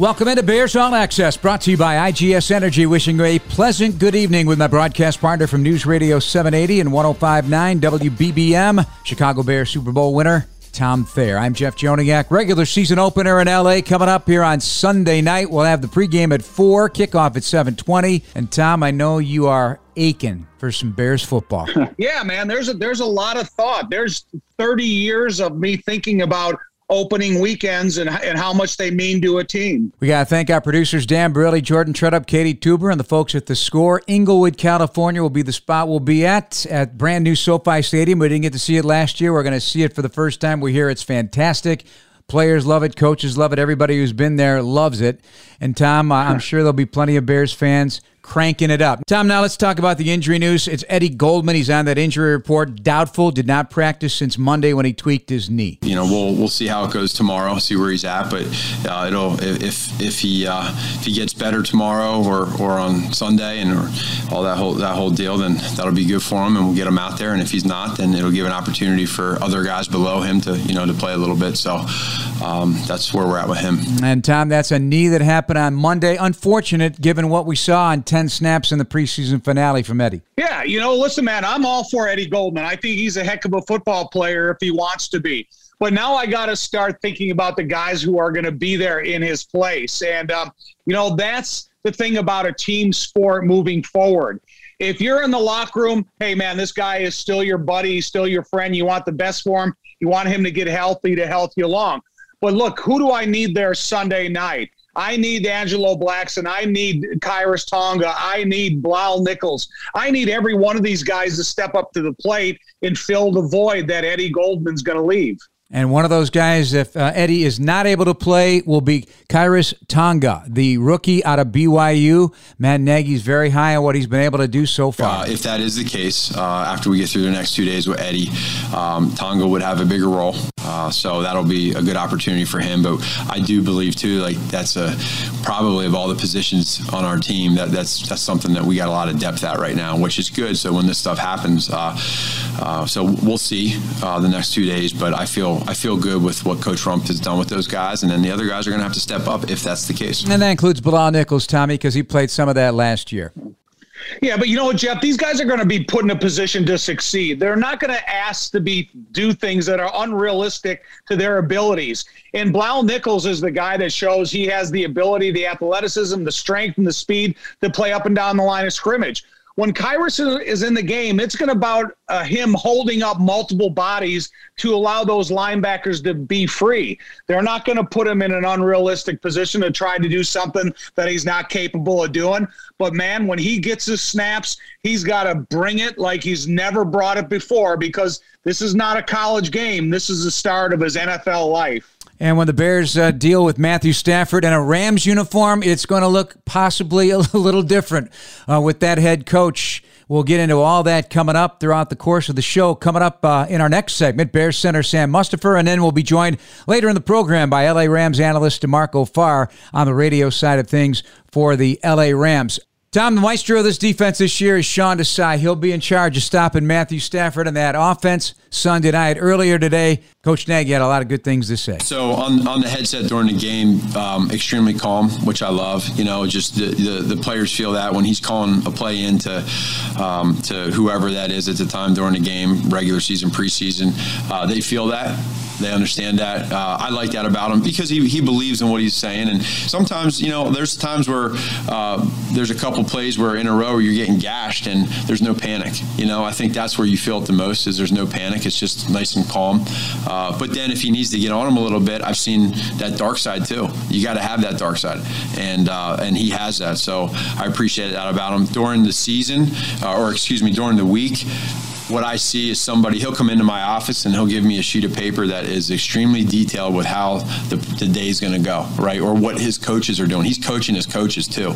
Welcome into Bears All Access, brought to you by IGS Energy. Wishing you a pleasant good evening with my broadcast partner from News Radio 780 and 1059 WBBM, Chicago Bears Super Bowl winner, Tom Thayer. I'm Jeff Joniak. Regular season opener in LA coming up here on Sunday night. We'll have the pregame at 4, kickoff at 720. And Tom, I know you are aching for some Bears football. yeah, man, there's a there's a lot of thought. There's 30 years of me thinking about opening weekends and, and how much they mean to a team. We got to thank our producers, Dan Barilli, Jordan Treadup, Katie Tuber, and the folks at The Score. Inglewood, California will be the spot we'll be at at brand new SoFi Stadium. We didn't get to see it last year. We're going to see it for the first time. We hear it's fantastic. Players love it, coaches love it, everybody who's been there loves it. And Tom, I'm sure there'll be plenty of Bears fans cranking it up. Tom, now let's talk about the injury news. It's Eddie Goldman. He's on that injury report. Doubtful. Did not practice since Monday when he tweaked his knee. You know, we'll we'll see how it goes tomorrow. See where he's at. But uh, it'll if if he uh, if he gets better tomorrow or, or on Sunday and or all that whole that whole deal, then that'll be good for him, and we'll get him out there. And if he's not, then it'll give an opportunity for other guys below him to you know to play a little bit. So um, that's where we're at with him. And Tom, that's a knee that happened on Monday. Unfortunate, given what we saw on 10 snaps in the preseason finale from Eddie. Yeah, you know, listen, man, I'm all for Eddie Goldman. I think he's a heck of a football player if he wants to be. But now I got to start thinking about the guys who are going to be there in his place. And, um, you know, that's the thing about a team sport moving forward. If you're in the locker room, hey, man, this guy is still your buddy, he's still your friend. You want the best for him. You want him to get healthy to help you along. But look, who do I need there Sunday night? I need Angelo Blackson. I need Khyiris Tonga. I need Bilal Nichols. I need every one of these guys to step up to the plate and fill the void that Eddie Goldman's going to leave. And one of those guys, if uh, Eddie is not able to play, will be Khyiris Tonga, the rookie out of BYU. Matt Nagy's very high on what he's been able to do so far. Uh, if that is the case, uh, after we get through the next two days with Eddie, um, Tonga would have a bigger role. Uh, so that'll be a good opportunity for him. But I do believe too, like that's a probably of all the positions on our team, that that's that's something that we got a lot of depth at right now, which is good. So when this stuff happens, uh, uh, so we'll see the next two days. But I feel I feel good with what Coach Rumph has done with those guys, and then the other guys are going to have to step up if that's the case. And that includes Bilal Nichols, Tommy, because he played some of that last year. Yeah, but you know what, Jeff? These guys are going to be put in a position to succeed. They're not going to ask to be do things that are unrealistic to their abilities. And Bilal Nichols is the guy that shows he has the ability, the athleticism, the strength, and the speed to play up and down the line of scrimmage when Khyiris is in the game, it's going to about uh, him holding up multiple bodies to allow those linebackers to be free. They're not going to put him in an unrealistic position to try to do something that he's not capable of doing. But man, when he gets his snaps, he's got to bring it like he's never brought it before because this is not a college game. This is the start of his NFL life. And when the Bears uh, deal with Matthew Stafford in a Rams uniform, it's going to look possibly a little different uh, with that head coach. We'll get into all that coming up throughout the course of the show. Coming up uh, in our next segment, Bears center Sam Mustipher, and then we'll be joined later in the program by LA Rams analyst DeMarco Farr on the radio side of things for the LA Rams. Tom, the maestro of this defense this year is Sean Desai. He'll be in charge of stopping Matthew Stafford and that offense Sunday night. Earlier today, Coach Nagy had a lot of good things to say. So on, on the headset during the game, um, extremely calm, which I love. You know, just the, the, the, players feel that when he's calling a play into um, to whoever that is at the time during the game, regular season, preseason, uh, they feel that. They understand that. Uh, I like that about him because he, he believes in what he's saying. And sometimes, you know, there's times where uh, there's a couple plays where in a row you're getting gashed and there's no panic. You know, I think that's where you feel it the most is there's no panic. It's just nice and calm. Uh, but then if he needs to get on him a little bit, I've seen that dark side too. You got to have that dark side, and uh, and he has that. So I appreciate that about him during the season, uh, or excuse me, during the week what I see is somebody, he'll come into my office and he'll give me a sheet of paper that is extremely detailed with how the, the day's going to go, right? Or what his coaches are doing. He's coaching his coaches too.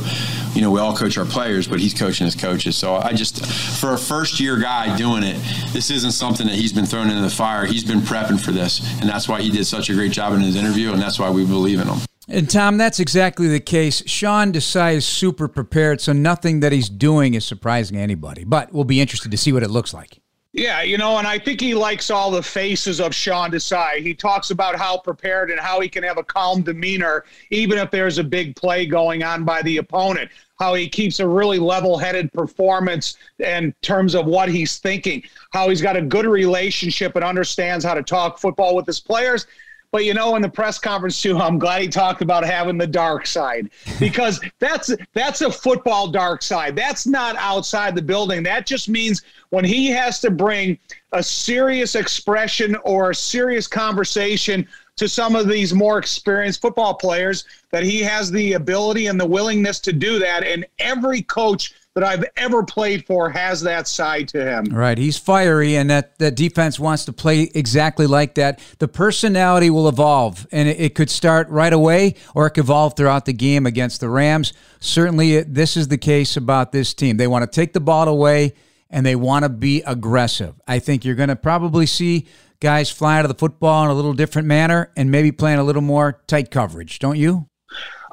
You know, we all coach our players, but he's coaching his coaches. So I just, for a first year guy doing it, this isn't something that he's been thrown into the fire. He's been prepping for this. And that's why he did such a great job in his interview. And that's why we believe in him. And Tom, that's exactly the case. Sean Desai is super prepared, so nothing that he's doing is surprising anybody. But we'll be interested to see what it looks like. Yeah, you know, and I think he likes all the faces of Sean Desai. He talks about how prepared and how he can have a calm demeanor, even if there's a big play going on by the opponent. How he keeps a really level headed performance in terms of what he's thinking. How he's got a good relationship and understands how to talk football with his players. But you know, in the press conference too, I'm glad he talked about having the dark side because that's that's a football dark side. That's not outside the building. That just means when he has to bring a serious expression or a serious conversation to some of these more experienced football players that he has the ability and the willingness to do that and every coach that I've ever played for has that side to him. Right. He's fiery, and that, that defense wants to play exactly like that. The personality will evolve, and it, it could start right away or it could evolve throughout the game against the Rams. Certainly, this is the case about this team. They want to take the ball away and they want to be aggressive. I think you're going to probably see guys fly out of the football in a little different manner and maybe playing a little more tight coverage, don't you?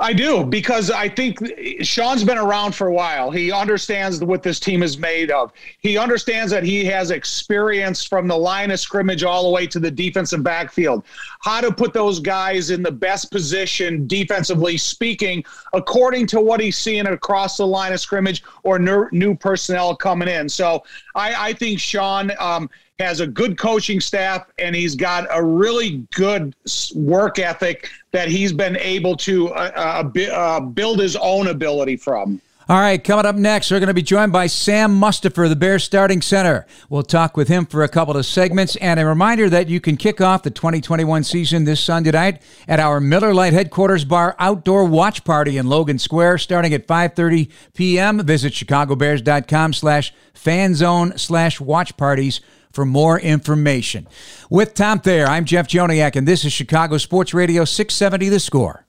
I do because I think Sean's been around for a while. He understands what this team is made of. He understands that he has experience from the line of scrimmage all the way to the defensive backfield. How to put those guys in the best position, defensively speaking, according to what he's seeing across the line of scrimmage or new, personnel coming in. So I, I think Sean um, has a good coaching staff and he's got a really good work ethic that he's been able to uh, uh, uh, build his own ability from. All right, coming up next, we're going to be joined by Sam Mustipher, the Bears starting center. We'll talk with him for a couple of segments, and a reminder that you can kick off the 2021 season this Sunday night at our Miller Lite headquarters bar outdoor watch party in Logan Square, starting at 5:30 p.m. Visit chicagobears.com/slash fanzone slash watch parties for more information. With Tom Thayer, I'm Jeff Joniak, and this is Chicago Sports Radio 670 The Score.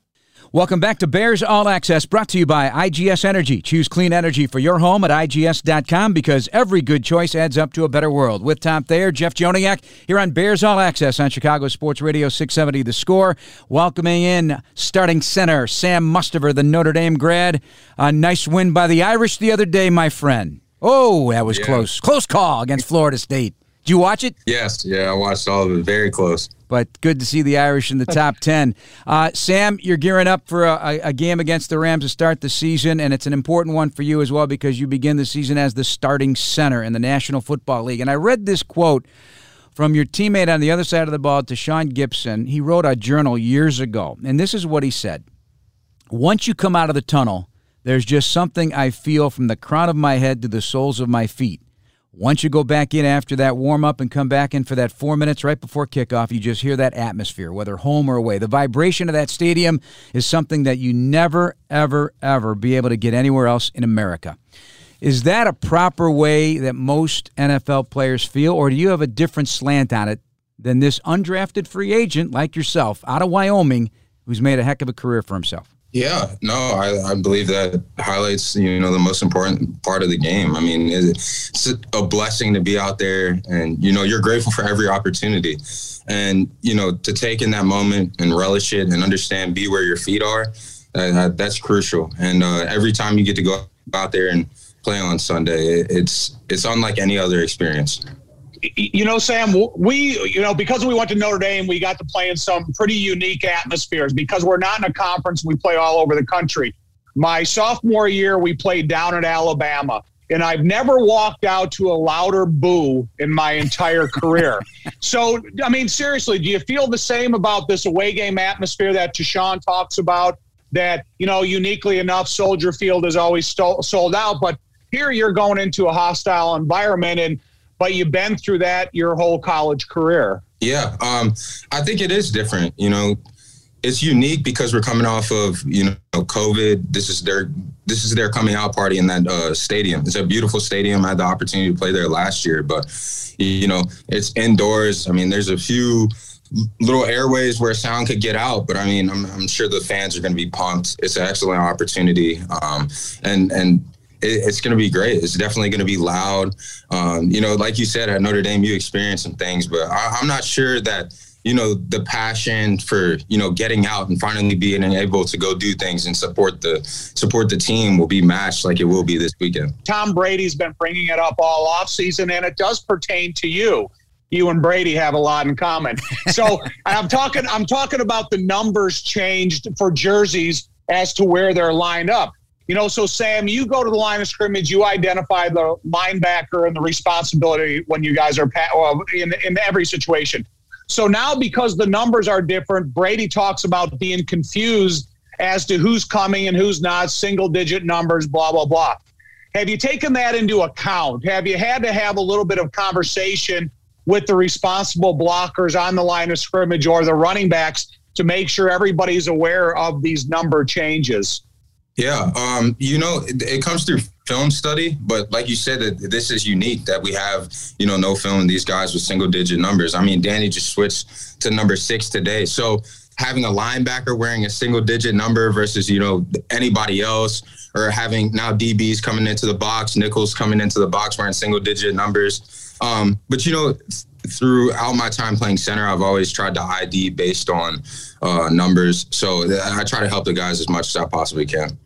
Welcome back to Bears All Access, brought to you by IGS Energy. Choose clean energy for your home at IGS.com because every good choice adds up to a better world. With Tom Thayer, Jeff Joniak, here on Bears All Access on Chicago Sports Radio 670 The Score. Welcoming in starting center Sam Mustipher, the Notre Dame grad. A nice win by the Irish the other day, my friend. Oh, that was yeah. close. Close call against Florida State. Did you watch it? Yes, yeah, I watched all of it. Very close. But good to see the Irish in the top 10. Uh, Sam, you're gearing up for a, a, game against the Rams to start the season, and it's an important one for you as well because you begin the season as the starting center in the National Football League. And I read this quote from your teammate on the other side of the ball, Tashaun Gipson. He wrote a journal years ago, and this is what he said Once you come out of the tunnel, there's just something I feel from the crown of my head to the soles of my feet. Once you go back in after that warm up and come back in for that four minutes right before kickoff, you just hear that atmosphere, whether home or away. The vibration of that stadium is something that you never, ever, ever be able to get anywhere else in America. Is that a proper way that most NFL players feel, or do you have a different slant on it than this undrafted free agent like yourself out of Wyoming who's made a heck of a career for himself? Yeah, no, I, I believe that highlights, you know, the most important part of the game. I mean, it's a blessing to be out there and, you know, you're grateful for every opportunity. And, you know, to take in that moment and relish it and understand, be where your feet are, uh, that's crucial. And uh, every time you get to go out there and play on Sunday, it's it's unlike any other experience you know, Sam, we, you know, because we went to Notre Dame, we got to play in some pretty unique atmospheres because we're not in a conference, we play all over the country. My sophomore year, we played down at Alabama, and I've never walked out to a louder boo in my entire career. so, I mean, seriously, do you feel the same about this away game atmosphere that Tashaun talks about? That, you know, uniquely enough, Soldier Field is always sold out, but here you're going into a hostile environment and but you've been through that your whole college career. Yeah, um, I think it is different. You know, it's unique because we're coming off of you know COVID. This is their this is their coming out party in that uh, stadium. It's a beautiful stadium. I had the opportunity to play there last year, but you know, it's indoors. I mean, there's a few little airways where sound could get out, but I mean, I'm, I'm sure the fans are going to be pumped. It's an excellent opportunity, um, and and it, it's going to be great. It's definitely going to be loud. Um, you know, like you said at Notre Dame, you experience some things, but I, I'm not sure that you know the passion for you know getting out and finally being able to go do things and support the support the team will be matched like it will be this weekend. Tom Brady's been bringing it up all off season, and it does pertain to you. You and Brady have a lot in common. So I'm talking. I'm talking about the numbers changed for jerseys as to where they're lined up. You know, so Sam, you go to the line of scrimmage, you identify the linebacker and the responsibility when you guys are in in every situation. So now, because the numbers are different, Brady talks about being confused as to who's coming and who's not, single digit numbers, blah, blah, blah. Have you taken that into account? Have you had to have a little bit of conversation with the responsible blockers on the line of scrimmage or the running backs to make sure everybody's aware of these number changes? Yeah, um, you know, it, it, comes through film study, but like you said, that this is unique that we have, you know, no film these guys with single digit numbers. I mean, Danny just switched to number six today, so having a linebacker wearing a single digit number versus you know anybody else, or having now DBs coming into the box, nickels coming into the box wearing single digit numbers. Um, but you know, throughout my time playing center, I've always tried to ID based on uh, numbers. So I try to help the guys as much as I possibly can.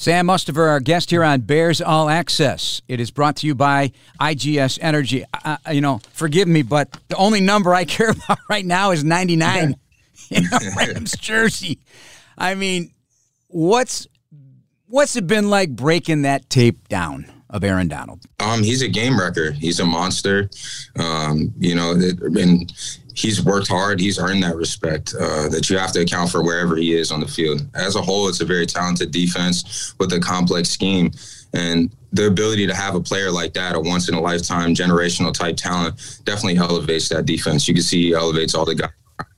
Sam Mustipher, our guest here on Bears All Access. It is brought to you by IGS Energy. Uh, you know, forgive me, but the only number I care about right now is 99 in a Rams jersey. I mean, what's what's it been like breaking that tape down? Of Aaron Donald? Um, he's a game wrecker. He's a monster. Um, you know, and he's worked hard. He's earned that respect uh, that you have to account for wherever he is on the field. As a whole, it's a very talented defense with a complex scheme. And the ability to have a player like that, a once in a lifetime generational type talent, definitely elevates that defense. You can see he elevates all the guys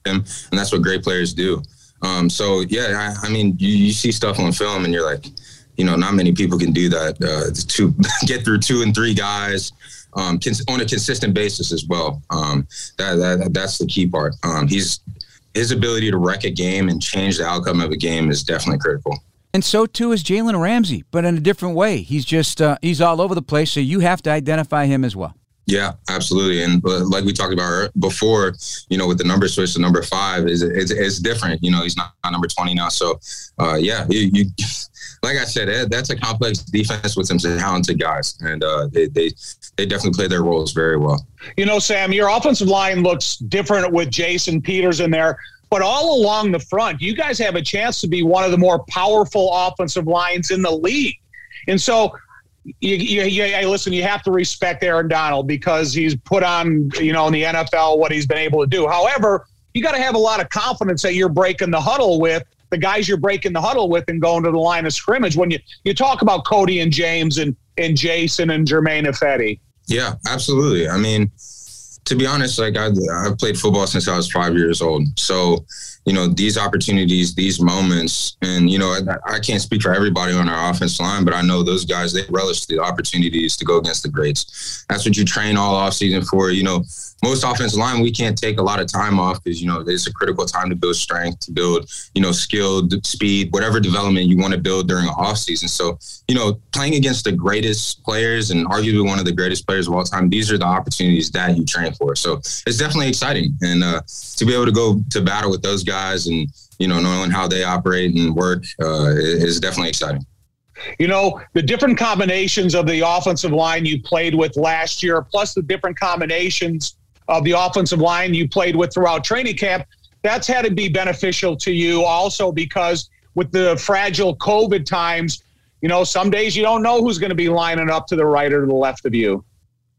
him, and that's what great players do. Um, so yeah, I, I mean, you, you see stuff on film, and you're like, you know, not many people can do that uh, to get through two and three guys um, on a consistent basis as well. Um, that, that that's the key part. Um, he's his ability to wreck a game and change the outcome of a game is definitely critical. And so too is Jalen Ramsey, but in a different way. He's just uh, he's all over the place, so you have to identify him as well. Yeah, absolutely. And uh, like we talked about before, you know, with the number switch to number five is it's, it's different. You know, he's not number twenty now. So, uh, yeah, you, you like I said, that's a complex defense with some talented guys, and uh, they, they they definitely play their roles very well. You know, Sam, your offensive line looks different with Jason Peters in there, but all along the front, you guys have a chance to be one of the more powerful offensive lines in the league, and so. You, you, you, listen, you have to respect Aaron Donald because he's put on, you know, in the NFL what he's been able to do. However, you got to have a lot of confidence that you're breaking the huddle with the guys you're breaking the huddle with and going to the line of scrimmage when you, you talk about Cody and James and, and Jason and Germain Ifedi. Yeah, absolutely. I mean, to be honest, like I, I've played football since I was five years old. So, you know, these opportunities, these moments, and, you know, I, I can't speak for everybody on our offense line, but I know those guys, they relish the opportunities to go against the greats. That's what you train all off season for. You know, most offensive line, we can't take a lot of time off because, you know, it's a critical time to build strength, to build, you know, skill, speed, whatever development you want to build during an off season. So, you know, playing against the greatest players and arguably one of the greatest players of all time, these are the opportunities that you train for. So it's definitely exciting. And uh, to be able to go to battle with those guys and, you know, knowing how they operate and work uh, is definitely exciting. You know, the different combinations of the offensive line you played with last year, plus the different combinations of the offensive line you played with throughout training camp, that's had to be beneficial to you also because with the fragile COVID times, you know, some days you don't know who's going to be lining up to the right or to the left of you.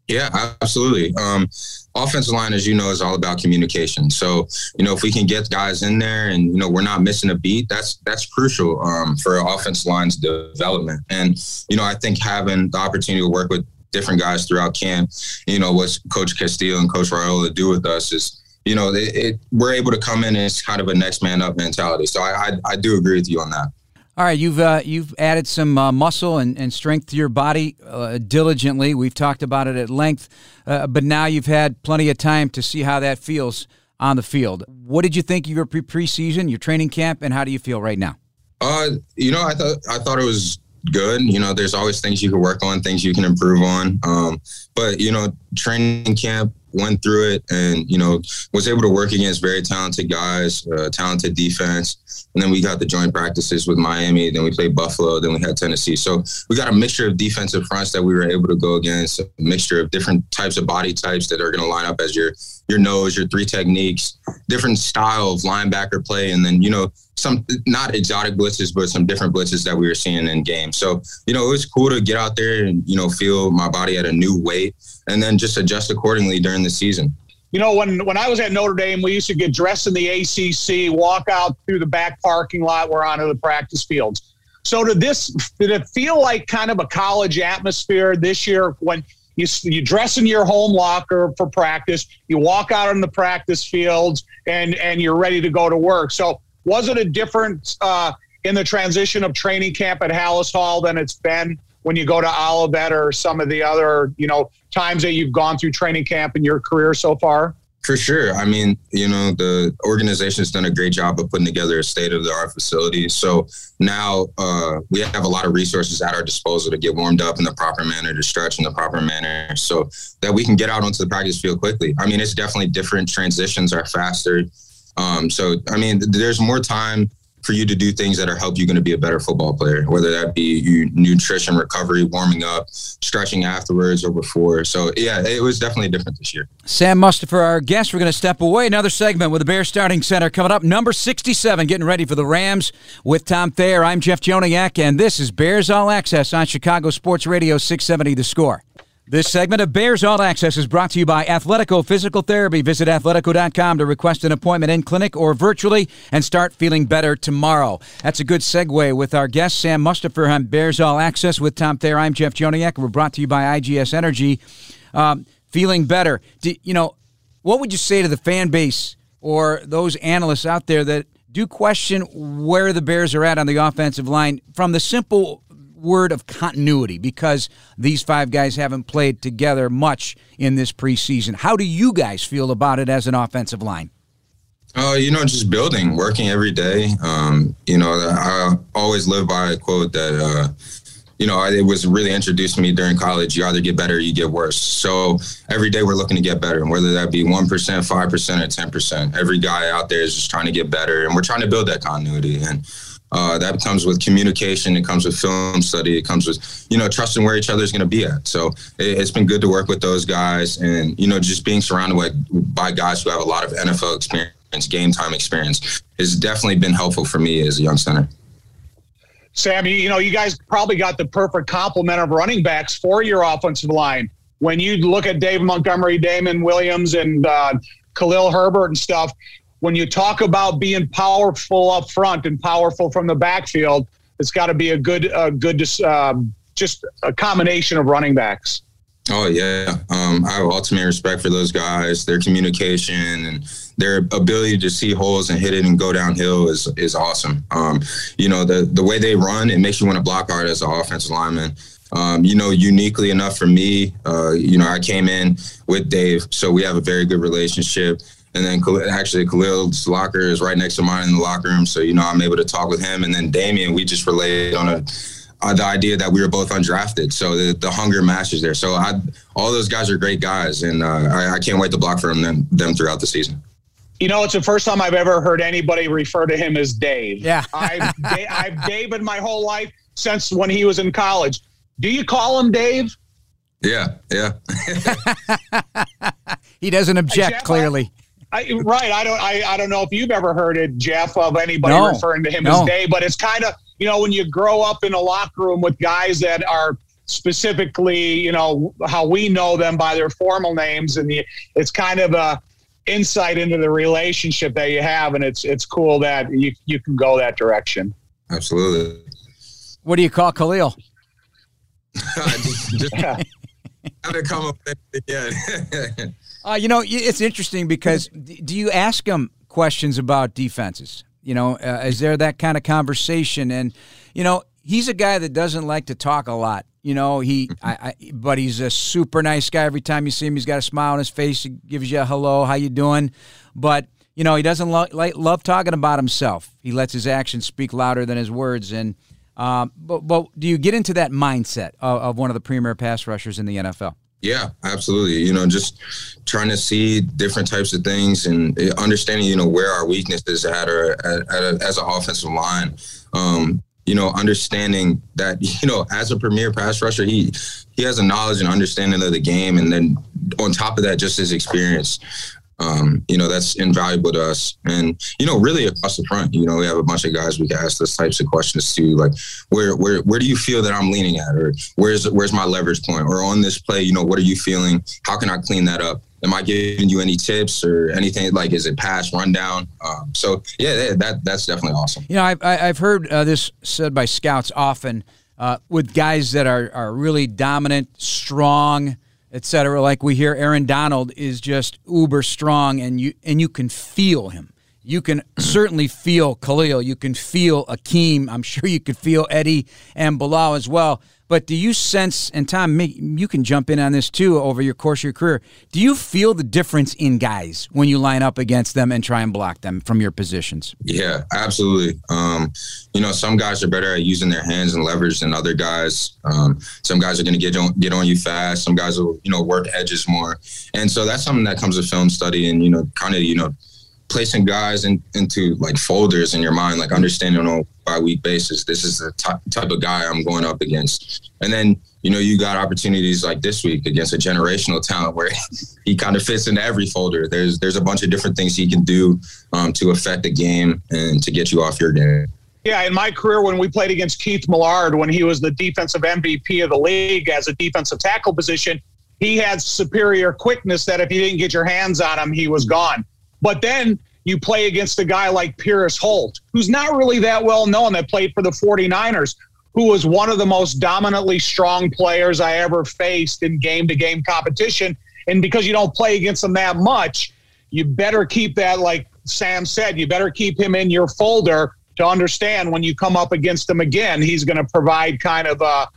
Yeah, absolutely. Um, offensive line, as you know, is all about communication. So, you know, if we can get guys in there and you know we're not missing a beat, that's that's crucial um, for offensive line's development. And you know, I think having the opportunity to work with different guys throughout camp. You know, what Coach Castillo and Coach Raiola do with us is, you know, it, it, we're able to come in and it's kind of a next man up mentality. So I, I, I do agree with you on that. All right, you've uh, you've added some uh, muscle and, and strength to your body uh, diligently. We've talked about it at length, uh, but now you've had plenty of time to see how that feels on the field. What did you think of your pre- preseason, your training camp, and how do you feel right now? Uh, you know, I thought I thought it was good. You know, there's always things you can work on, things you can improve on. Um, but you know, training camp went through it and you know was able to work against very talented guys, uh, talented defense, and then we got the joint practices with Miami. Then we played Buffalo. Then we had Tennessee. So we got a mixture of defensive fronts that we were able to go against. A mixture of different types of body types that are going to line up as your your nose, your three techniques, different style of linebacker play, and then you know some not exotic blitzes, but some different blitzes that we were seeing in games. So you know it was cool to get out there and you know feel my body at a new weight, and then just adjust accordingly during the season. You know, when when I was at Notre Dame, we used to get dressed in the ACC, walk out through the back parking lot, we're onto the practice fields. So did this? Did it feel like kind of a college atmosphere this year when? You, you dress in your home locker for practice. You walk out on the practice fields, and and you're ready to go to work. So was it a difference uh, in the transition of training camp at Halas Hall than it's been when you go to Olivet or some of the other you know times that you've gone through training camp in your career so far? For sure. I mean, you know, the organization's done a great job of putting together a state of the art facility. So now uh, we have a lot of resources at our disposal to get warmed up in the proper manner, to stretch in the proper manner, so that we can get out onto the practice field quickly. I mean, it's definitely different. Transitions are faster. Um, so, I mean, there's more time for you to do things that are help you going to be a better football player, whether that be you nutrition, recovery, warming up, stretching afterwards or before. So yeah, it was definitely different this year. Sam Mustipher, our guest. We're going to step away. Another segment with the Bears starting center coming up. Number 67, getting ready for the Rams with Tom Thayer. I'm Jeff Joniak, and this is Bears All Access on Chicago Sports Radio 670 The Score. This segment of Bears All Access is brought to you by Athletico Physical Therapy. Visit athletico.com to request an appointment in clinic or virtually and start feeling better tomorrow. That's a good segue with our guest, Sam Mustipher on Bears All Access with Tom Thayer. I'm Jeff Joniak. We're brought to you by IGS Energy. Um, feeling better. Do, you know, what would you say to the fan base or those analysts out there that do question where the Bears are at on the offensive line from the simple word of continuity because these five guys haven't played together much in this preseason. How do you guys feel about it as an offensive line? Uh, you know, just building, working every day. Um, you know, I always live by a quote that, uh, you know, it was really introduced to me during college. You either get better or you get worse. So every day we're looking to get better, and whether that be 1%, 5%, or 10%, every guy out there is just trying to get better, and we're trying to build that continuity. And uh, that comes with communication. It comes with film study. It comes with you know trusting where each other is going to be at. So it, has been good to work with those guys, and you know just being surrounded by, by guys who have a lot of NFL experience, game time experience, has definitely been helpful for me as a young center. Sam, you know you guys probably got the perfect complement of running backs for your offensive line. When you look at Dave Montgomery, Damien Williams, and uh, Khalil Herbert and stuff, when you talk about being powerful up front and powerful from the backfield, it's got to be a good, a good, um, just a combination of running backs. Oh yeah, um, I have ultimate respect for those guys. Their communication and their ability to see holes and hit it and go downhill is is awesome. Um, you know the the way they run, it makes you want to block hard as an offensive lineman. Um, you know, uniquely enough for me, uh, you know, I came in with Dave, so we have a very good relationship. And then actually Khalil's locker is right next to mine in the locker room. So, you know, I'm able to talk with him. And then Damien, we just relayed on a, uh, the idea that we were both undrafted. So the, the hunger matches there. So I, all those guys are great guys. And uh, I, I, can't wait to block for them, them throughout the season. You know, it's the first time I've ever heard anybody refer to him as Dave. Yeah. I've, I've David my whole life since when he was in college. Do you call him Dave? Yeah, yeah. he doesn't object, Jeff, clearly. I, right. I don't. I, I don't know if you've ever heard it, Jeff, of anybody no, referring to him no. as Dave, but it's kind of you know when you grow up in a locker room with guys that are specifically you know how we know them by their formal names, and the, it's kind of a insight into the relationship that you have, and it's it's cool that you you can go that direction. Absolutely. What do you call Khalil? just, just haven't come up with it yet. Uh, you know, it's interesting because do you ask him questions about defenses? You know, uh, is there that kind of conversation? And you know, he's a guy that doesn't like to talk a lot. You know, he, I, I, but he's a super nice guy. Every time you see him, he's got a smile on his face. He gives you a hello, how you doing? But you know, he doesn't lo- like, love talking about himself. He lets his actions speak louder than his words. And um, but, but do you get into that mindset of, of one of the premier pass rushers in the NFL? Yeah, absolutely. You know, just trying to see different types of things and understanding, you know, where our weaknesses at or at, at a, as an offensive line. Um, you know, understanding that, you know, as a premier pass rusher, he he has a knowledge and understanding of the game, and then on top of that, just his experience um, you know, that's invaluable to us. And, you know, really across the front, you know, we have a bunch of guys we can ask those types of questions to, like, where, where, where do you feel that I'm leaning at? Or where's, where's my leverage point? Or on this play, you know, what are you feeling? How can I clean that up? Am I giving you any tips or anything? Like, is it pass rundown? Um, so yeah, that, that's definitely awesome. You know, I've, I've heard uh, this said by scouts often uh, with guys that are, are really dominant, strong, etc. Like we hear Aaron Donald is just uber strong, and you and you can feel him. You can certainly feel Khalil. You can feel Akiem. I'm sure you could feel Eddie and Bilal as well. But do you sense, and Tom, you can jump in on this too over your course of your career. Do you feel the difference in guys when you line up against them and try and block them from your positions? Yeah, absolutely. Um, you know, some guys are better at using their hands and leverage than other guys. Um, some guys are going to get on get on you fast. Some guys will, you know, work edges more. And so that's something that comes with film study and you know, kind of you know placing guys in, into like folders in your mind, like understanding on a by week basis, this is the type, of guy I'm going up against. And then, you know, you got opportunities like this week against a generational talent where he kind of fits into every folder. There's there's a bunch of different things he can do um, to affect the game and to get you off your game. Yeah, in my career, when we played against Keith Millard, when he was the defensive MVP of the league as a defensive tackle position, he had superior quickness that if you didn't get your hands on him, he was gone. But then you play against a guy like Pierce Holt, who's not really that well known, that played for the 49ers, who was one of the most dominantly strong players I ever faced in game to game competition. And because you don't play against him that much, you better keep that, like Sam said, you better keep him in your folder to understand when you come up against him again, he's going to provide kind of a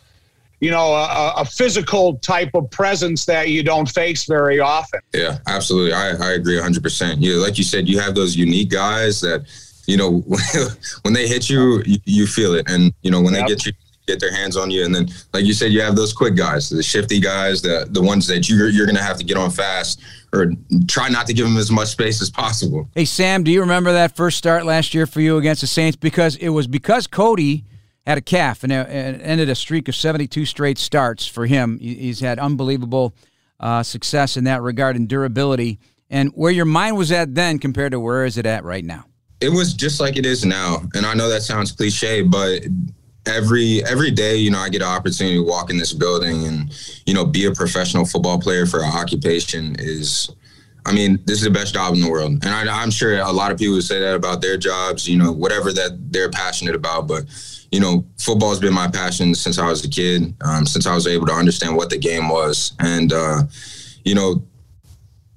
you know, a, a, physical type of presence that you don't face very often. Yeah, absolutely. I, I agree 100%. You, like you said, you have those unique guys that, you know, when they hit you, you, you feel it. And, you know, when yep. they get you, get their hands on you. And then, like you said, you have those quick guys, the shifty guys, the, the ones that you're, you're going to have to get on fast or try not to give them as much space as possible. Hey, Sam, do you remember that first start last year for you against the Saints? Because it was because Cody – had a calf and it ended a streak of 72 straight starts for him. He's had unbelievable uh, success in that regard and durability. And where your mind was at then compared to where is it at right now? It was just like it is now. And I know that sounds cliche, but every every day, you know, I get an opportunity to walk in this building and, you know, be a professional football player for an occupation is I mean, this is the best job in the world. And I, I'm sure a lot of people say that about their jobs, you know, whatever that they're passionate about. But you know, football has been my passion since I was a kid, um, since I was able to understand what the game was. And, uh, you know,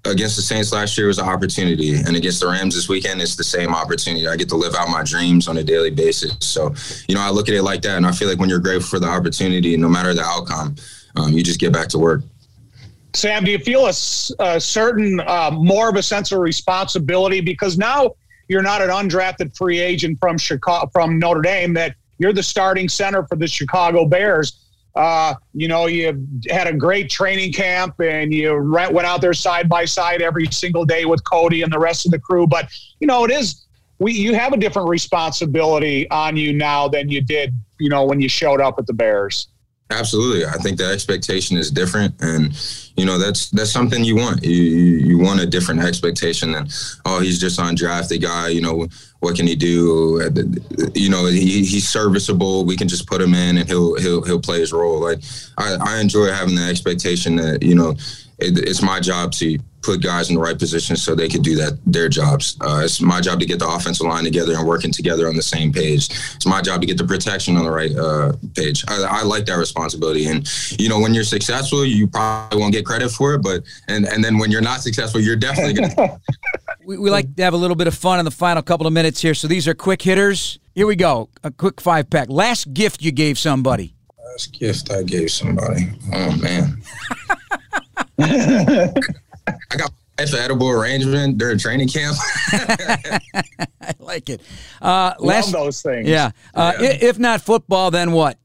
against the Saints last year was an opportunity, and against the Rams this weekend, it's the same opportunity. I get to live out my dreams on a daily basis. So, you know, I look at it like that, and I feel like when you're grateful for the opportunity, no matter the outcome, um, you just get back to work. Sam, do you feel a, a certain uh, more of a sense of responsibility because now you're not an undrafted free agent from Chicago, from Notre Dame that you're the starting center for the Chicago Bears. Uh, you know, you had a great training camp and you went out there side by side every single day with Cody and the rest of the crew. But, you know, it is, we, you have a different responsibility on you now than you did, you know, when you showed up at the Bears. Absolutely, I think the expectation is different, and you know that's that's something you want. You you want a different expectation than oh he's just undrafted guy. You know what can he do? Uh, you know he, he's serviceable. We can just put him in and he'll he'll he'll play his role. Like I, I enjoy having the expectation that you know it, it's my job to put guys in the right positions so they could do that their jobs. Uh, it's my job to get the offensive line together and working together on the same page. It's my job to get the protection on the right uh, page. I, I, like that responsibility, and you know when you're successful, you probably won't get credit for it, but and and then when you're not successful, you're definitely gonna. We, we like to have a little bit of fun in the final couple of minutes here. So these are quick hitters. Here we go. A quick five pack. Last gift you gave somebody. Last gift I gave somebody. Oh man. I got life edible arrangement during training camp. I like it. Uh, Love last, those things. yeah. Uh, Yeah. i- If not football, then what?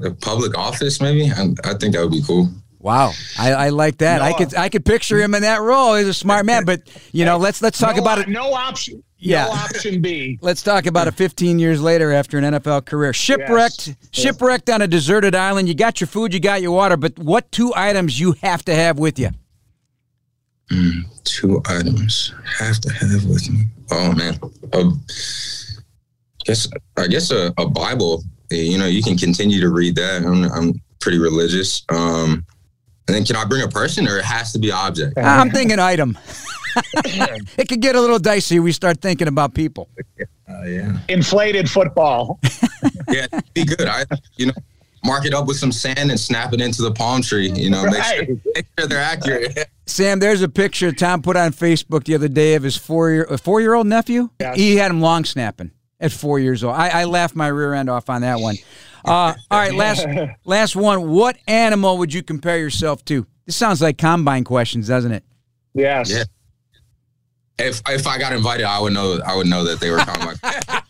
the public office, maybe. I, I think that would be cool. Wow, I, I like that. I could I could picture him in that role. He's a smart man, but you know, let's let's talk no, about it. No option. Yeah. No option B. Let's talk about it 15 years later after an NFL career. Shipwrecked, shipwrecked on a deserted island. You got your food, you got your water, but what two items you have to have with you? Two items have to have with me. Oh man. Guess I guess a, a Bible. You know, you can continue to read that. I'm, I'm pretty religious. Um, and then can I bring a person or it has to be object? I'm thinking item. it could get a little dicey. We start thinking about people. Uh, yeah. Inflated football. Yeah, be good. I, you know, mark it up with some sand and snap it into the palm tree. You know, make, sure, make sure they're accurate. Sam, there's a picture Tom put on Facebook the other day of his four year four year old nephew. Yes. He had him long snapping at four years old. I, I laughed my rear end off on that one. Uh, all right, last last one. What animal would you compare yourself to? This sounds like combine questions, doesn't it? Yes. Yeah. If if I got invited, I would know. I would know that they were comic.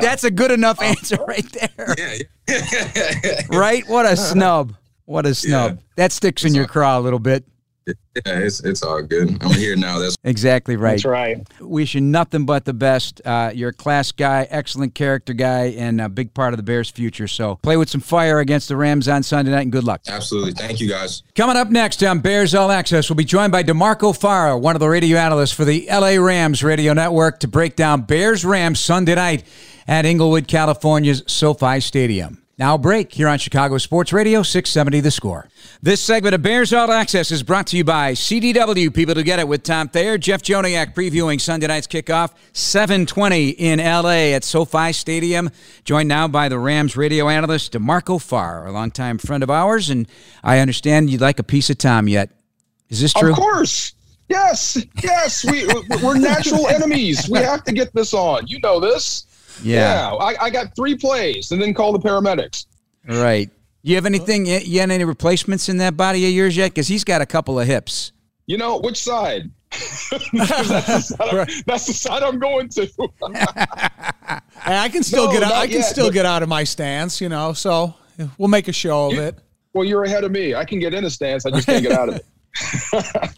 That's a good enough answer right there. yeah. Right? What a snub. What a snub. Yeah. That sticks in your craw a little bit. Yeah, it's it's all good. I'm here now. That's Exactly right. That's right. Wish you nothing but the best. Uh, you're a class guy, excellent character guy, and a big part of the Bears' future. So play with some fire against the Rams on Sunday night, and good luck. absolutely. Thank you, guys. Coming up next on Bears All Access, we'll be joined by DeMarco Farr, one of the radio analysts for the LA Rams radio network, to break down Bears Rams Sunday night at Inglewood, California's SoFi Stadium. Now, break here on Chicago Sports Radio 670 The Score. This segment of Bears All Access is brought to you by CDW. People to get it with Tom Thayer, Jeff Joniak previewing Sunday night's kickoff, 720 in LA at SoFi Stadium. Joined now by the Rams radio analyst, DeMarco Farr, a longtime friend of ours, and I understand you'd like a piece of Tom yet. Is this true? Of course. Yes. Yes. We we're natural enemies. We have to get this on. You know this. Yeah. I, I got three plays and then call the paramedics. Right. You have anything, you you had any replacements in that body of yours yet? Because he's got a couple of hips. You know which side? that's, the side I'm, that's the side I'm going to. I can still No, get out. I can yet, still but- get out of my stance, you know. So we'll make a show of it. well, you're ahead of me. I can get in a stance. I just can't get out of it.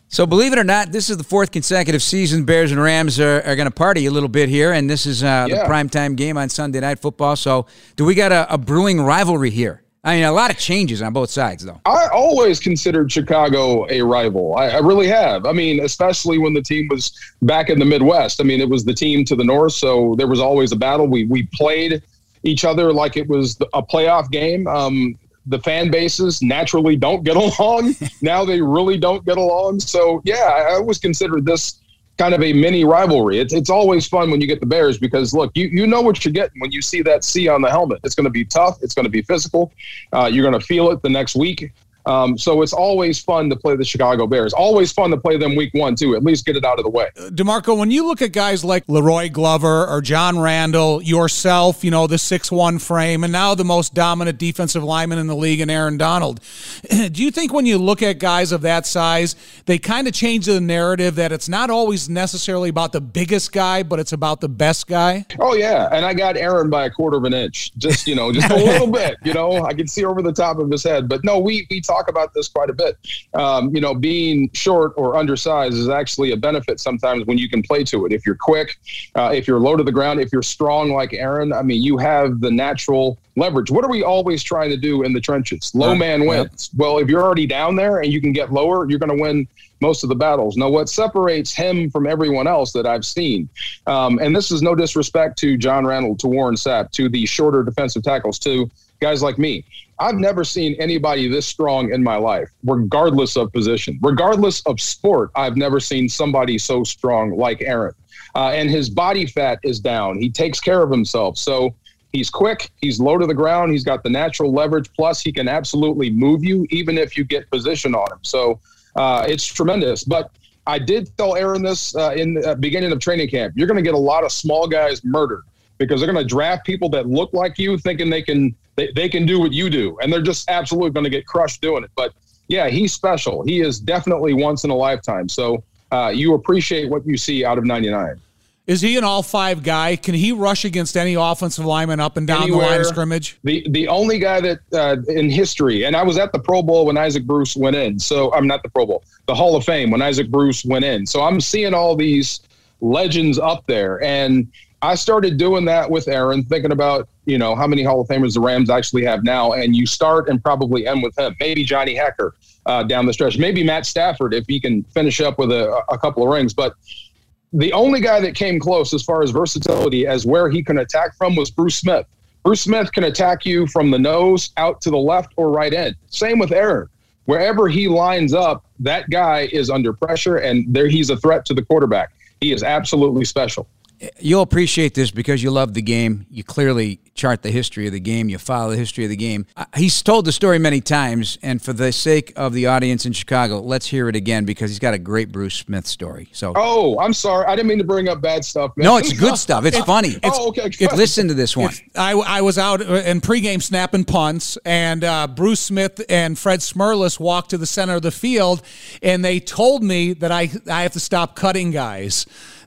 So, believe it or not, this is the fourth consecutive season Bears and Rams are, are going to party a little bit here, and this is uh, the Yeah. primetime game on Sunday Night Football. So, do we got a, a brewing rivalry here? I mean, a lot of changes on both sides, though. I always considered Chicago a rival. I, I really have. I mean, especially when the team was back in the Midwest. I mean, it was the team to the north, so there was always a battle. We we played each other like it was a playoff game. Um, the fan bases naturally don't get along. now they really don't get along. So yeah, I always considered this kind of a mini rivalry. It's it's always fun when you get the Bears because look, you you know what you're getting when you see that C on the helmet. It's going to be tough. It's going to be physical. Uh, you're going to feel it the next week. Um, so it's always fun to play the Chicago Bears. Always fun to play them week one too. At least get it out of the way. Demarco, when you look at guys like La'Roi Glover or John Randle, yourself, you know, the six one frame, and now the most dominant defensive lineman in the league and Aaron Donald, do you think when you look at guys of that size, they kind of change the narrative that it's not always necessarily about the biggest guy, but it's about the best guy? Oh yeah, and I got Aaron by a quarter of an inch, just you know, just a little bit. You know, I can see over the top of his head. But no, we we talk about this quite a bit. Um, you know, being short or undersized is actually a benefit sometimes when you can play to it. If you're quick, uh, if you're low to the ground, if you're strong like Aaron, I mean, you have the natural leverage. What are we always trying to do in the trenches? Low man wins. Well, if you're already down there and you can get lower, you're going to win most of the battles. Now, what separates him from everyone else that I've seen, um, and this is no disrespect to John Randle, to Warren Sapp, to the shorter defensive tackles, to guys like me. I've never seen anybody this strong in my life, regardless of position, regardless of sport. I've never seen somebody so strong like Aaron. Uh, and his body fat is down. He takes care of himself. So he's quick. He's low to the ground. He's got the natural leverage. Plus, he can absolutely move you, even if you get position on him. So uh, it's tremendous. But I did tell Aaron this uh, in the beginning of training camp. You're going to get a lot of small guys murdered because they're going to draft people that look like you, thinking they can they, they can do what you do, and they're just absolutely going to get crushed doing it. But yeah, he's special. He is definitely once in a lifetime. So uh, you appreciate what you see out of 99. Is he an all five guy? Can he rush against any offensive lineman up and down Anywhere. the line of scrimmage? The the only guy that uh, in history, and I was at the Pro Bowl when Isaac Bruce went in. So I'm not the Pro Bowl, the Hall of Fame when Isaac Bruce went in. So I'm seeing all these legends up there, and I started doing that with Aaron, thinking about you know how many Hall of Famers the Rams actually have now, and you start and probably end with him. Maybe Johnny Hekker uh, down the stretch. Maybe Matt Stafford if he can finish up with a, a couple of rings, but the only guy that came close as far as versatility as where he can attack from was Bruce Smith. Bruce Smith can attack you from the nose out to the left or right end. Same with Aaron. Wherever he lines up, that guy is under pressure and there he's a threat to the quarterback. He is absolutely special. You'll appreciate this because you love the game. You clearly chart the history of the game. You follow the history of the game. Uh, he's told the story many times, and for the sake of the audience in Chicago, let's hear it again because he's got a great Bruce Smith story. So, oh, I'm sorry, I didn't mean to bring up bad stuff. Man. No, it's good stuff. It's, funny. It's, oh, okay. It's, listen to this one. I, I was out in pregame snapping punts, and uh, Bruce Smith and Fred Smerlas walked to the center of the field, and they told me that I I have to stop cutting guys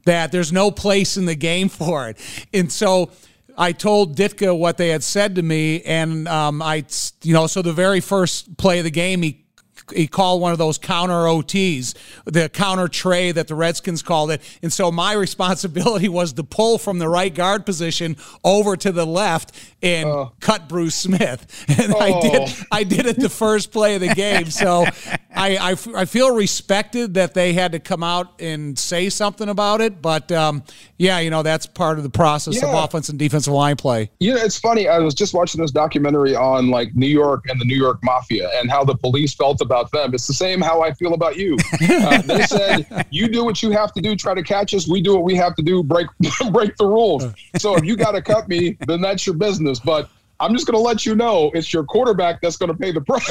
that there's no place in the game for it. And so I told Ditka what they had said to me, and um, I, you know, so the very first play of the game, he he called one of those counter OTs, the counter trey that the Redskins called it. And so my responsibility was to pull from the right guard position over to the left and uh, cut Bruce Smith. And oh. I did I did it the first play of the game. So I, I, I, feel respected that they had to come out and say something about it. But um, yeah, you know, that's part of the process yeah. of offense and defensive line play. You know, it's funny. I was just watching this documentary on like New York and the New York Mafia and how the police felt about them. It's the same how I feel about you. Uh, they said you do what you have to do, try to catch us. We do what we have to do, break break the rules. So if you got to cut me, then that's your business. But I'm just going to let you know it's your quarterback that's going to pay the price.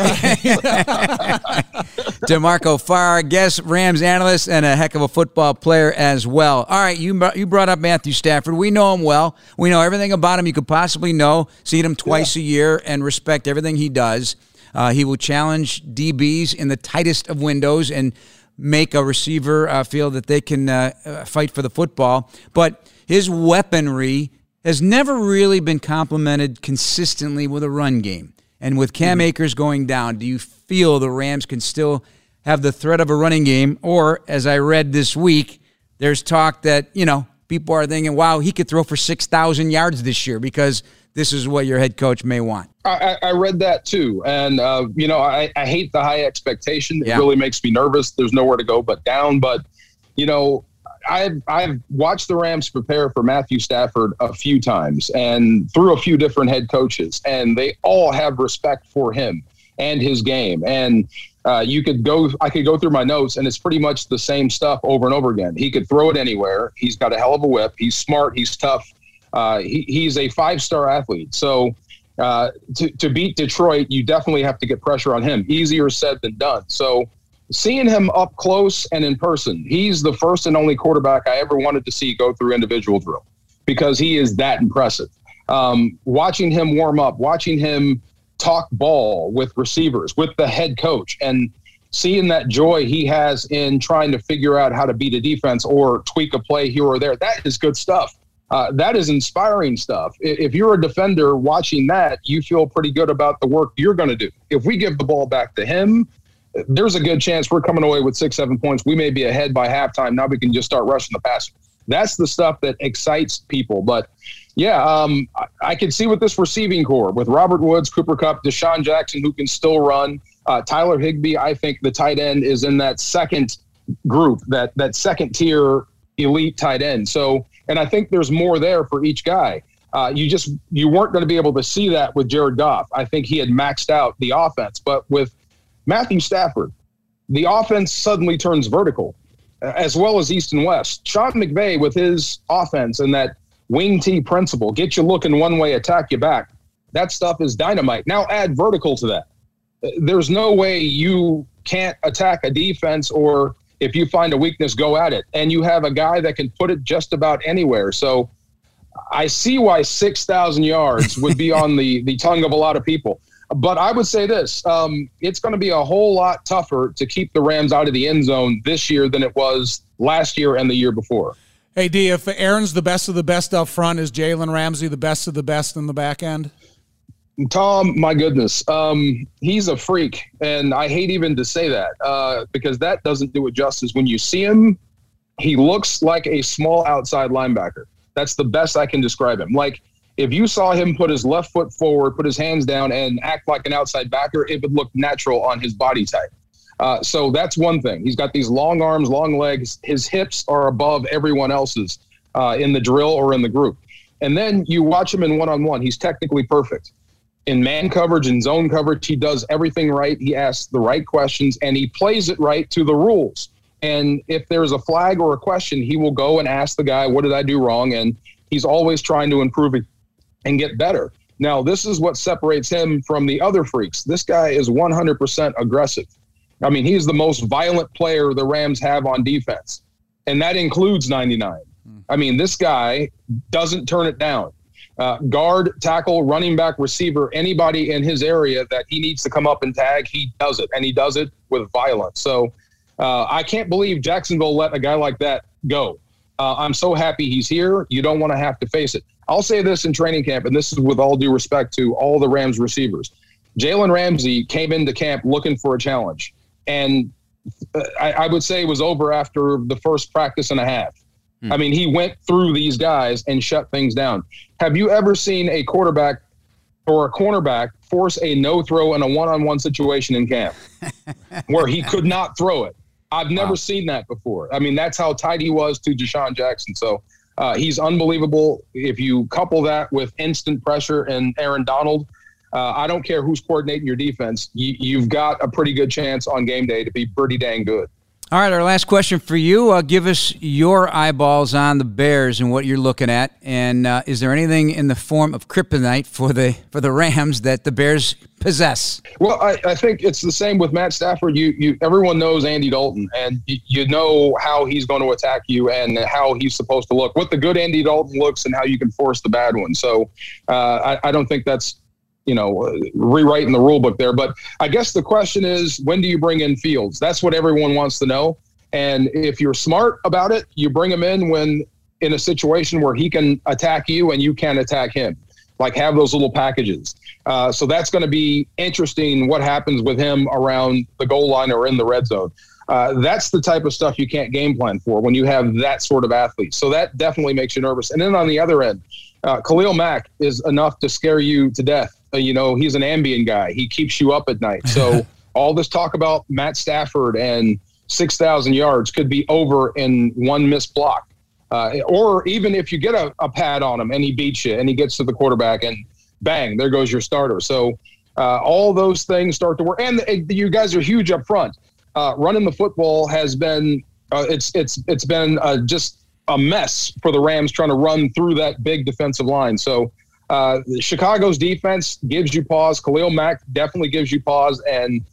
D'Marco Farr, guest Rams analyst and a heck of a football player as well. All right, you you brought up Matthew Stafford. We know him well. We know everything about him you could possibly know. See him twice yeah. a year and respect everything he does. Uh, he will challenge DBs in the tightest of windows and make a receiver uh, feel that they can uh, uh, fight for the football. But his weaponry has never really been complemented consistently with a run game. And with Cam mm-hmm. Akers going down, do you feel the Rams can still have the threat of a running game? Or, as I read this week, there's talk that, you know, people are thinking, wow, he could throw for 6,000 yards this year because this is what your head coach may want. I, I read that too. And, uh, you know, I, I, hate the high expectation. It yeah. really makes me nervous. There's nowhere to go but down. But, you know, I've, I've watched the Rams prepare for Matthew Stafford a few times and through a few different head coaches, and they all have respect for him and his game. And uh, you could go, I could go through my notes, and it's pretty much the same stuff over and over again. He could throw it anywhere. He's got a hell of a whip. He's smart. He's tough. Uh, he, he's a five star athlete. So uh, to, to beat Detroit, you definitely have to get pressure on him. Easier said than done. So seeing him up close and in person, he's the first and only quarterback I ever wanted to see go through individual drill because he is that impressive. Um, watching him warm up, watching him talk ball with receivers, with the head coach, and seeing that joy he has in trying to figure out how to beat a defense or tweak a play here or there, that is good stuff uh, that is inspiring stuff. If you're a defender watching that, you feel pretty good about the work you're going to do. If we give the ball back to him, there's a good chance we're coming away with six, seven points. We may be ahead by halftime. Now we can just start rushing the passer. That's the stuff that excites people. But yeah, um, I, can see with this receiving corps with Robert Woods, Cooper Kupp, DeSean Jackson, who can still run. Uh, Tyler Higbee, I think the tight end is in that second group, that that second tier elite tight end. So and I think there's more there for each guy. Uh, you just you weren't going to be able to see that with Jared Goff. I think he had maxed out the offense, but with Matthew Stafford, the offense suddenly turns vertical, as well as east and west. Sean McVay with his offense and that wing T principle, get you looking one way, attack you back. That stuff is dynamite. Now add vertical to that. There's no way you can't attack a defense or If you find a weakness, go at it. And you have a guy that can put it just about anywhere. So I see why 6,000 yards would be on the, the tongue of a lot of people. But I would say this um, it's going to be a whole lot tougher to keep the Rams out of the end zone this year than it was last year and the year before. Hey, D, if Aaron's the best of the best up front, is Jalen Ramsey the best of the best in the back end? Tom, my goodness, um, he's a freak, and I hate even to say that uh, because that doesn't do it justice. When you see him, he looks like a small outside linebacker. That's the best I can describe him. Like if you saw him put his left foot forward, put his hands down, and act like an outside backer, it would look natural on his body type. Uh, so that's one thing. He's got these long arms, long legs. His hips are above everyone else's uh, in the drill or in the group. And then you watch him in one on one. He's technically perfect. In man coverage and zone coverage, he does everything right. He asks the right questions and he plays it right to the rules. And if there's a flag or a question, he will go and ask the guy, What did I do wrong? And he's always trying to improve and get better. Now, this is what separates him from the other freaks. This guy is 100% aggressive. I mean, he's the most violent player the Rams have on defense, and that includes 99. I mean, this guy doesn't turn it down. Uh, guard, tackle, running back, receiver, anybody in his area that he needs to come up and tag, he does it, and he does it with violence. So uh, I can't believe Jacksonville let a guy like that go. Uh, I'm so happy he's here. You don't want to have to face it. I'll say this in training camp, and this is with all due respect to all the Rams receivers. Jalen Ramsey came into camp looking for a challenge, and uh, I, I, would say it was over after the first practice and a half. Hmm. I mean, he went through these guys and shut things down. Have you ever seen a quarterback or a cornerback force a no throw in a one on one situation in camp where he could not throw it? I've never wow. seen that before. I mean, that's how tight he was to DeSean Jackson. So uh, he's unbelievable. If you couple that with instant pressure and Aaron Donald, uh, I don't care who's coordinating your defense. You, have got a pretty good chance on game day to be pretty dang good. All right, our last question for you. Uh, give us your eyeballs on the Bears and what you're looking at, and uh, is there anything in the form of kryptonite for the for the Rams that the Bears possess? Well, I, I think it's the same with Matt Stafford. You, you, everyone knows Andy Dalton, and you, you know how he's going to attack you and how he's supposed to look. What the good Andy Dalton looks, and how you can force the bad one. So, uh, I, I don't think that's you know, rewriting the rule book there. But I guess the question is, when do you bring in Fields? That's what everyone wants to know. And if you're smart about it, you bring him in when in a situation where he can attack you and you can't attack him. Like have those little packages. Uh, so that's going to be interesting. What happens with him around the goal line or in the red zone? Uh, that's the type of stuff you can't game plan for when you have that sort of athlete. So that definitely makes you nervous. And then on the other end, uh, Khalil Mack is enough to scare you to death. Uh, you know, he's an Ambien guy. He keeps you up at night. So all this talk about Matt Stafford and 6,000 yards could be over in one missed block. Uh, or even if you get a, a, pad on him and he beats you and he gets to the quarterback and bang, there goes your starter. So uh, all those things start to work. And you guys are huge up front. Uh, running the football has been uh, it's it's it's been uh, just a mess for the Rams trying to run through that big defensive line. So uh, Chicago's defense gives you pause. Khalil Mack definitely gives you pause. And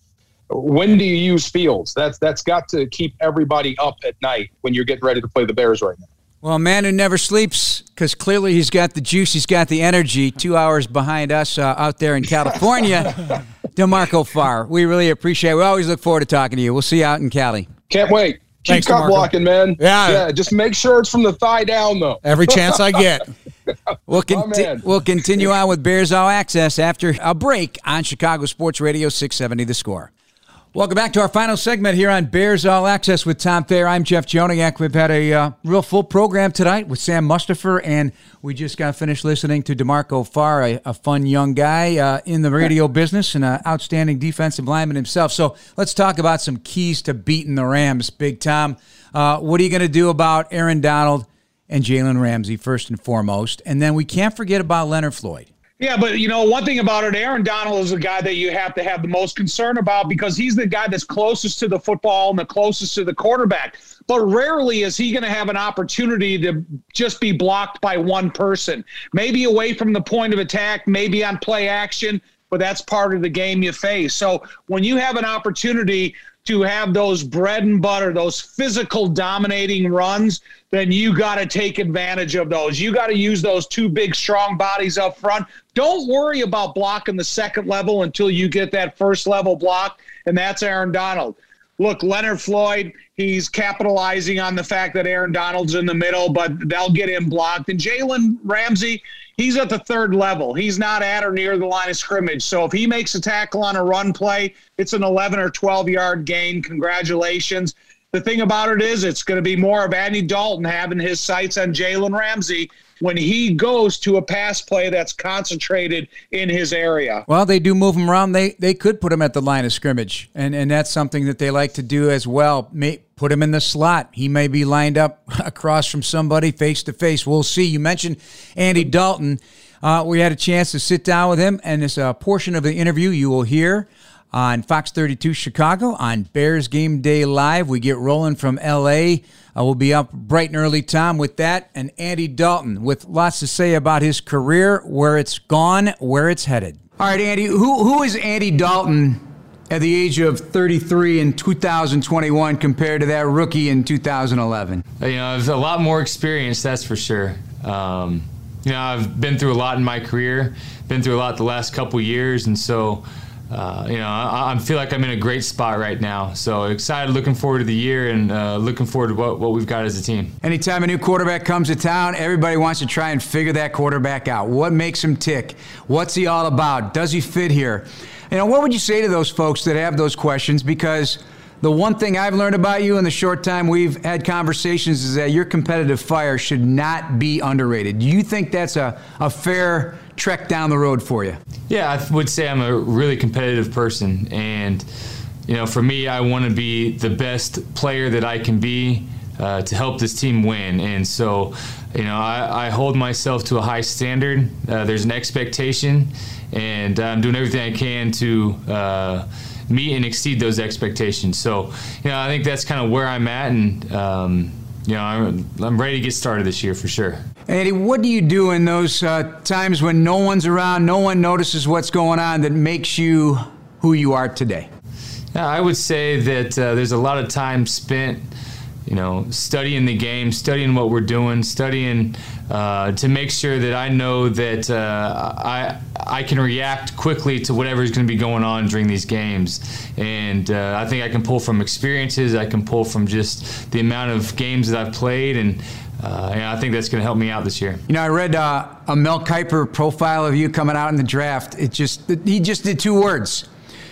when do you use Fields? That's that's got to keep everybody up at night when you're getting ready to play the Bears right now. Well, a man who never sleeps because clearly he's got the juice, he's got the energy. Two hours behind us uh, out there in California, D'Marco Farr. We really appreciate. it. We always look forward to talking to you. We'll see you out in Cali. Can't wait. Keep Thanks, cut blocking, man. Yeah. yeah. Just make sure it's from the thigh down, though. Every chance I get. we'll, conti- we'll continue on with Bears All Access after a break on Chicago Sports Radio 670 The Score. Welcome back to our final segment here on Bears All Access with Tom Thayer. I'm Jeff Joniak. We've had a uh, real full program tonight with Sam Mustipher, and we just got finished listening to D'Marco Farr, a, a fun young guy uh, in the radio business and an outstanding defensive lineman himself. So let's talk about some keys to beating the Rams, Big Tom. Uh, what are you going to do about Aaron Donald and Jalen Ramsey, first and foremost? And then we can't forget about Leonard Floyd. Yeah, but you know, one thing about it, Aaron Donald is the guy that you have to have the most concern about because he's the guy that's closest to the football and the closest to the quarterback. But rarely is he going to have an opportunity to just be blocked by one person. Maybe away from the point of attack, maybe on play action, but that's part of the game you face. So when you have an opportunity to have those bread and butter, those physical dominating runs, then you got to take advantage of those. You got to use those two big, strong bodies up front. Don't worry about blocking the second level until you get that first level block, and that's Aaron Donald. Look, Leonard Floyd, he's capitalizing on the fact that Aaron Donald's in the middle, but they'll get him blocked. And Jalen Ramsey, he's at the third level. He's not at or near the line of scrimmage. So if he makes a tackle on a run play, it's an 11 or 12 yard gain. Congratulations. The thing about it is, it's going to be more of Andy Dalton having his sights on Jalen Ramsey when he goes to a pass play that's concentrated in his area. Well, they do move him around. They they could put him at the line of scrimmage, and and that's something that they like to do as well. May, put him in the slot. He may be lined up across from somebody face to face. We'll see. You mentioned Andy Dalton. Uh, we had a chance to sit down with him, and this uh, portion of the interview you will hear on Fox 32 Chicago on Bears Game Day Live. We get rolling from LA. Uh, we'll be up bright and early, Tom, with that. And Andy Dalton with lots to say about his career, where it's gone, where it's headed. All right, Andy, who, who is Andy Dalton at the age of 33 in 2021 compared to that rookie in 2011? You know, I've a lot more experience, that's for sure. Um, you know, I've been through a lot in my career, been through a lot the last couple years, and so uh, you know, I, I, feel like I'm in a great spot right now. So excited, looking forward to the year, and uh, looking forward to what, what we've got as a team. Anytime a new quarterback comes to town, everybody wants to try and figure that quarterback out. What makes him tick? What's he all about? Does he fit here? You know, what would you say to those folks that have those questions? Because the one thing I've learned about you in the short time we've had conversations is that your competitive fire should not be underrated. Do you think that's a, a fair trek down the road for you? Yeah, I would say I'm a really competitive person. And, you know, for me, I want to be the best player that I can be uh, to help this team win. And so, you know, I, I hold myself to a high standard. Uh, there's an expectation, and I'm doing everything I can to. Uh, meet and exceed those expectations. So, you know, I think that's kind of where I'm at, and um, you know, I'm, I'm ready to get started this year for sure. Andy, what do you do in those uh, times when no one's around, no one notices what's going on that makes you who you are today? I would say that uh, there's a lot of time spent you know, studying the game, studying what we're doing, studying uh, to make sure that I know that uh, I I can react quickly to whatever is going to be going on during these games. And uh, I think I can pull from experiences. I can pull from just the amount of games that I've played, and uh, yeah, I think that's going to help me out this year. You know, I read uh, a Mel Kiper profile of you coming out in the draft. It just he just did two words: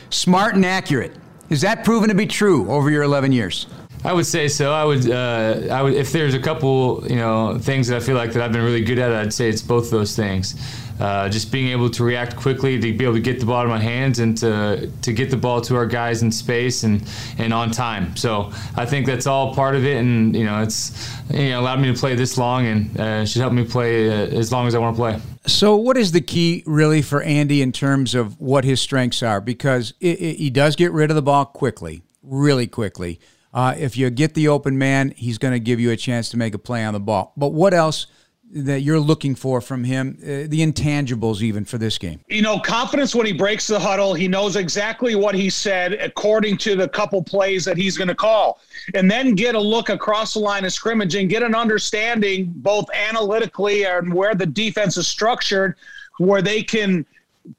smart and accurate. Is that proven to be true over your 11 years? I would say so. I would, uh, I would, if there's a couple, you know, things that I feel like that I've been really good at, I'd say it's both those things. Uh, just being able to react quickly, to be able to get the ball of my hands, and to to get the ball to our guys in space and and on time. So I think that's all part of it, and you know, it's you know allowed me to play this long, and uh, should help me play uh, as long as I want to play. So, what is the key really for Andy in terms of what his strengths are? Because it, it, he does get rid of the ball quickly, really quickly. Uh, if you get the open man, he's going to give you a chance to make a play on the ball. But what else? That you're looking for from him, uh, the intangibles even for this game? You know, confidence when he breaks the huddle. He knows exactly what he said according to the couple plays that he's going to call. And then get a look across the line of scrimmage and get an understanding both analytically and where the defense is structured, where they can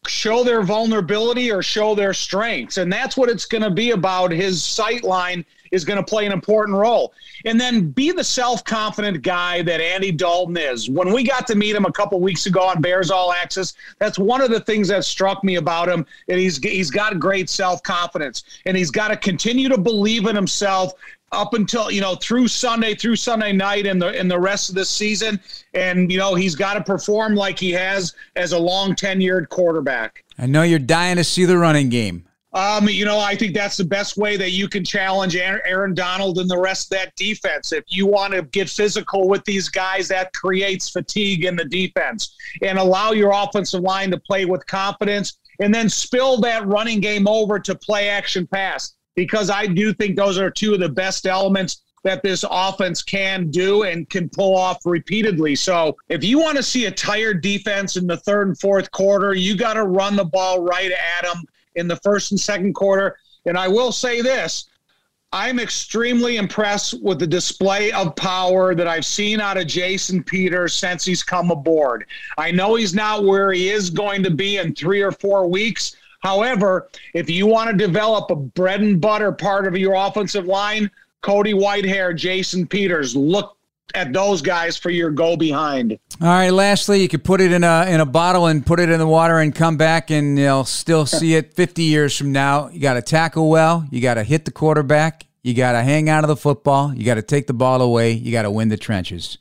show their vulnerability or show their strengths. And that's what it's going to be about. His sight line is going to play an important role. And then be the self confident guy that Andy Dalton is. When we got to meet him a couple weeks ago on Bears All Access, that's one of the things that struck me about him. And he's he's got great self confidence, and he's got to continue to believe in himself up until you know through Sunday through Sunday night and the and the rest of the season and you know he's got to perform like he has as a long tenured quarterback. I know you're dying to see the running game. Um, you know, I think that's the best way that you can challenge Aaron Donald and the rest of that defense. If you want to get physical with these guys, that creates fatigue in the defense and allow your offensive line to play with confidence and then spill that running game over to play action pass because I do think those are two of the best elements that this offense can do and can pull off repeatedly. So if you want to see a tired defense in the third and fourth quarter, you got to run the ball right at them in the first and second quarter. And I will say this I'm extremely impressed with the display of power that I've seen out of Jason Peters since he's come aboard. I know he's not where he is going to be in three or four weeks. However, if you want to develop a bread and butter part of your offensive line, Cody Whitehair, Jason Peters, look at those guys for your go behind. All right. Lastly, you could put it in a in a bottle and put it in the water and come back and you'll still see it 50 years from now. You got to tackle well. You got to hit the quarterback. You got to hang out of the football. You got to take the ball away. You got to win the trenches.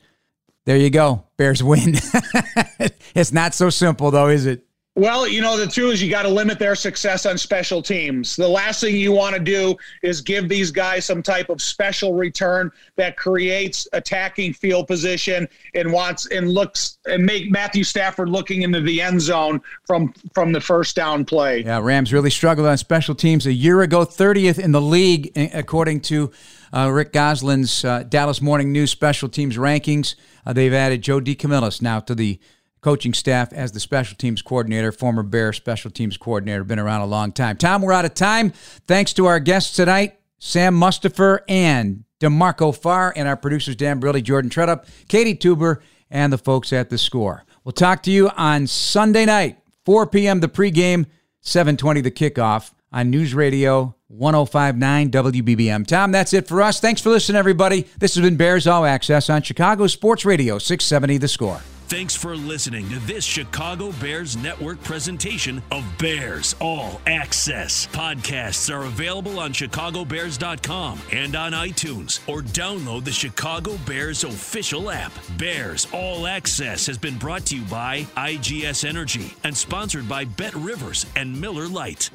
There you go. Bears win. it's not so simple though, is it? Well, you know, the truth is you got to limit their success on special teams. The last thing you want to do is give these guys some type of special return that creates attacking field position and wants and looks and make Matthew Stafford looking into the end zone from from the first down play. Yeah, Rams really struggled on special teams a year ago, 30th in the league according to uh, Rick Gosselin's uh, Dallas Morning News special teams rankings. Uh, they've added Joe DeCamillis now to the coaching staff as the special teams coordinator, former Bear special teams coordinator, been around a long time. Tom, we're out of time. Thanks to our guests tonight, Sam Mustipher and D'Marco Farr, and our producers, Dan Briley, Jordan Treadup, Katie Tuber, and the folks at The Score. We'll talk to you on Sunday night, 4 p.m. the pregame, 720 the kickoff on News Radio 1059 WBBM. Tom, that's it for us. Thanks for listening, everybody. This has been Bears All Access on Chicago Sports Radio 670 The Score. Thanks for listening to this Chicago Bears Network presentation of Bears All Access. Podcasts are available on chicagobears.com and on iTunes or download the Chicago Bears official app. Bears All Access has been brought to you by IGS Energy and sponsored by Bet Rivers and Miller Lite.